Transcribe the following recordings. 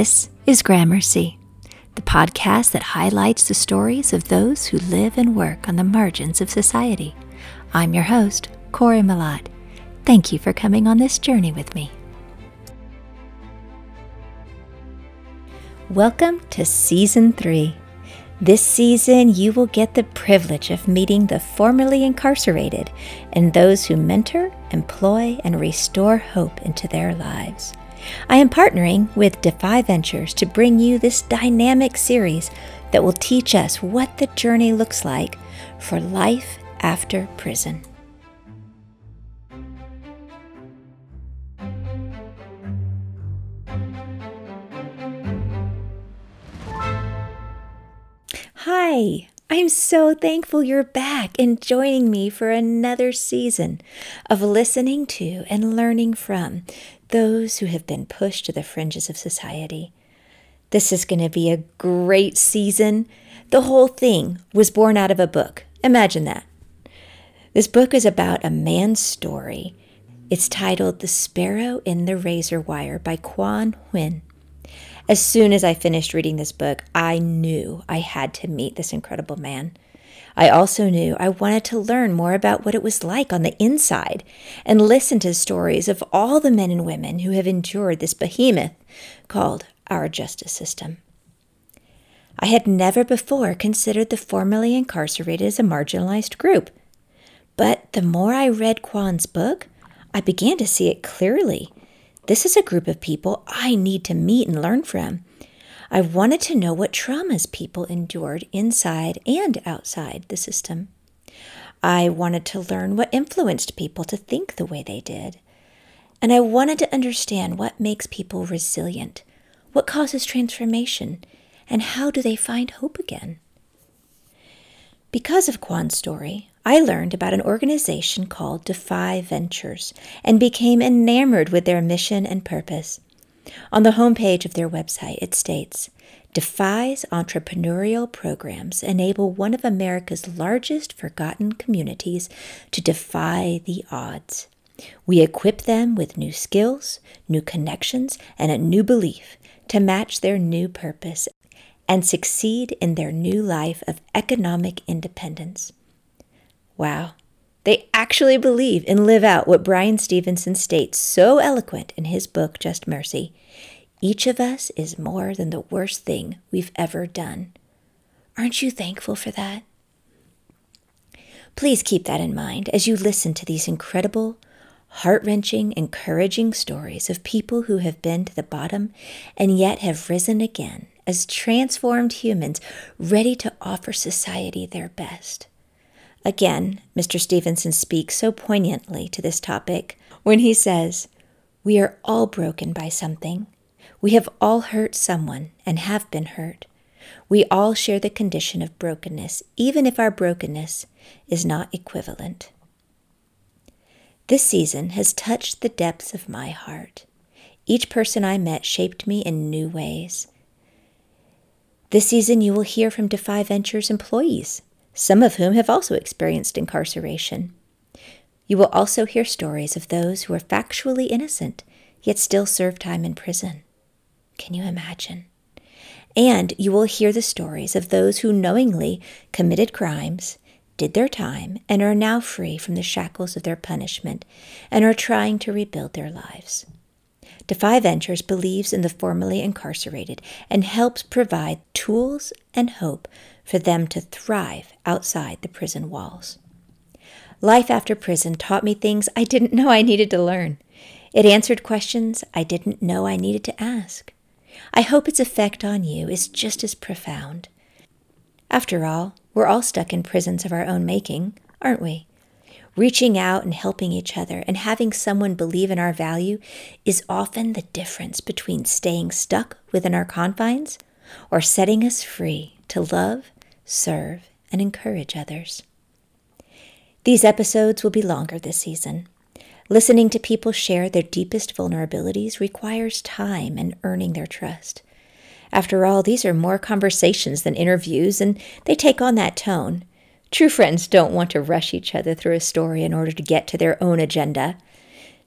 This is Gramercy, the podcast that highlights the stories of those who live and work on the margins of society. I'm your host, Corey Malott. Thank you for coming on this journey with me. Welcome to Season 3. This season, you will get the privilege of meeting the formerly incarcerated and those who mentor, employ, and restore hope into their lives. I am partnering with Defy Ventures to bring you this dynamic series that will teach us what the journey looks like for life after prison. Hi, I'm so thankful you're back and joining me for another season of listening to and learning from those who have been pushed to the fringes of society. This is going to be a great season. The whole thing was born out of a book. Imagine that. This book is about a man's story. It's titled The Sparrow in the Razor Wire by Quan Huynh. As soon as I finished reading this book, I knew I had to meet this incredible man. I also knew I wanted to learn more about what it was like on the inside and listen to stories of all the men and women who have endured this behemoth called our justice system. I had never before considered the formerly incarcerated as a marginalized group. But the more I read Quan's book, I began to see it clearly. This is a group of people I need to meet and learn from. I wanted to know what traumas people endured inside and outside the system. I wanted to learn what influenced people to think the way they did. And I wanted to understand what makes people resilient, what causes transformation, and how do they find hope again. Because of Quan's story, I learned about an organization called Defy Ventures and became enamored with their mission and purpose. On the homepage of their website, it states Defy's entrepreneurial programs enable one of America's largest forgotten communities to defy the odds. We equip them with new skills, new connections, and a new belief to match their new purpose and succeed in their new life of economic independence. Wow, they actually believe and live out what Bryan Stevenson states so eloquent in his book, Just Mercy. Each of us is more than the worst thing we've ever done. Aren't you thankful for that? Please keep that in mind as you listen to these incredible, heart wrenching, encouraging stories of people who have been to the bottom and yet have risen again as transformed humans ready to offer society their best. Again, Mr. Stevenson speaks so poignantly to this topic when he says, We are all broken by something. We have all hurt someone and have been hurt. We all share the condition of brokenness, even if our brokenness is not equivalent. This season has touched the depths of my heart. Each person I met shaped me in new ways. This season, you will hear from Defy Ventures employees some of whom have also experienced incarceration. You will also hear stories of those who are factually innocent, yet still serve time in prison. Can you imagine? And you will hear the stories of those who knowingly committed crimes, did their time, and are now free from the shackles of their punishment and are trying to rebuild their lives. Defy Ventures believes in the formerly incarcerated and helps provide tools and hope for them to thrive outside the prison walls. Life after prison taught me things I didn't know I needed to learn. It answered questions I didn't know I needed to ask. I hope its effect on you is just as profound. After all, we're all stuck in prisons of our own making, aren't we? Reaching out and helping each other and having someone believe in our value is often the difference between staying stuck within our confines or setting us free to love, serve, and encourage others. These episodes will be longer this season. Listening to people share their deepest vulnerabilities requires time and earning their trust. After all, these are more conversations than interviews, and they take on that tone. True friends don't want to rush each other through a story in order to get to their own agenda.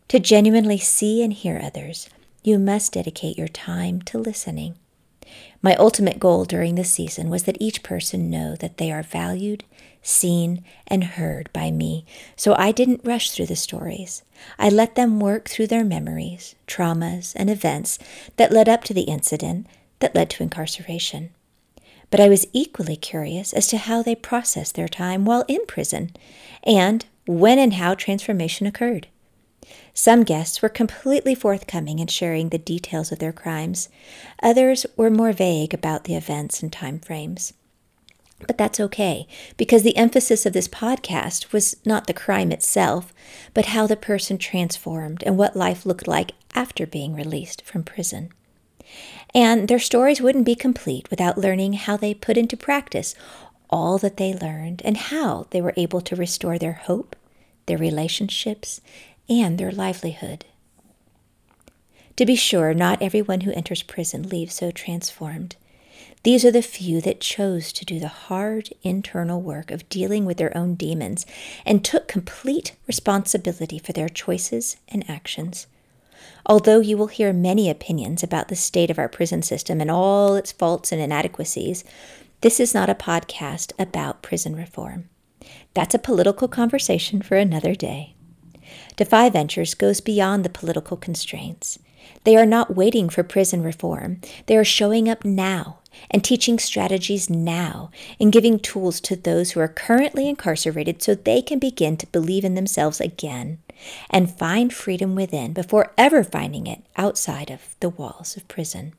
To genuinely see and hear others, you must dedicate your time to listening. My ultimate goal during this season was that each person know that they are valued, seen, and heard by me, so I didn't rush through the stories. I let them work through their memories, traumas, and events that led up to the incident that led to incarceration. But I was equally curious as to how they processed their time while in prison and when and how transformation occurred. Some guests were completely forthcoming in sharing the details of their crimes. Others were more vague about the events and time frames. But that's okay, because the emphasis of this podcast was not the crime itself, but how the person transformed and what life looked like after being released from prison. And their stories wouldn't be complete without learning how they put into practice all that they learned and how they were able to restore their hope, their relationships, and their livelihood. To be sure, not everyone who enters prison leaves so transformed. These are the few that chose to do the hard internal work of dealing with their own demons and took complete responsibility for their choices and actions. Although you will hear many opinions about the state of our prison system and all its faults and inadequacies, this is not a podcast about prison reform. That's a political conversation for another day. Defy Ventures goes beyond the political constraints. They are not waiting for prison reform. They are showing up now and teaching strategies now and giving tools to those who are currently incarcerated so they can begin to believe in themselves again and find freedom within before ever finding it outside of the walls of prison.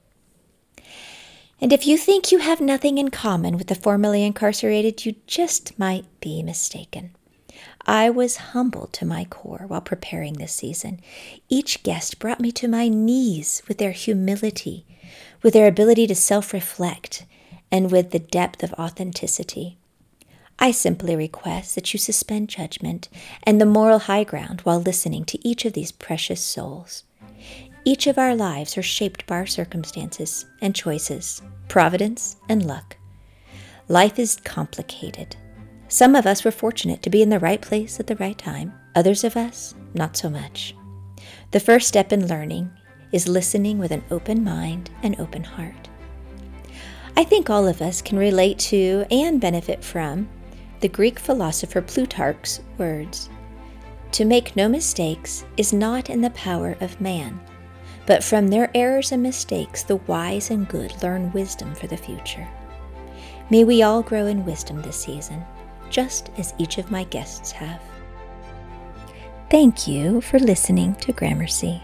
And if you think you have nothing in common with the formerly incarcerated, you just might be mistaken. I was humbled to my core while preparing this season. Each guest brought me to my knees with their humility, with their ability to self reflect, and with the depth of authenticity. I simply request that you suspend judgment and the moral high ground while listening to each of these precious souls. Each of our lives are shaped by our circumstances and choices, providence and luck. Life is complicated. Some of us were fortunate to be in the right place at the right time, others of us, not so much. The first step in learning is listening with an open mind and open heart. I think all of us can relate to and benefit from the Greek philosopher Plutarch's words To make no mistakes is not in the power of man, but from their errors and mistakes the wise and good learn wisdom for the future. May we all grow in wisdom this season just as each of my guests have. Thank you for listening to Gramercy.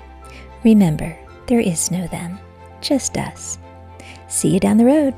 Remember, there is no them, just us. See you down the road.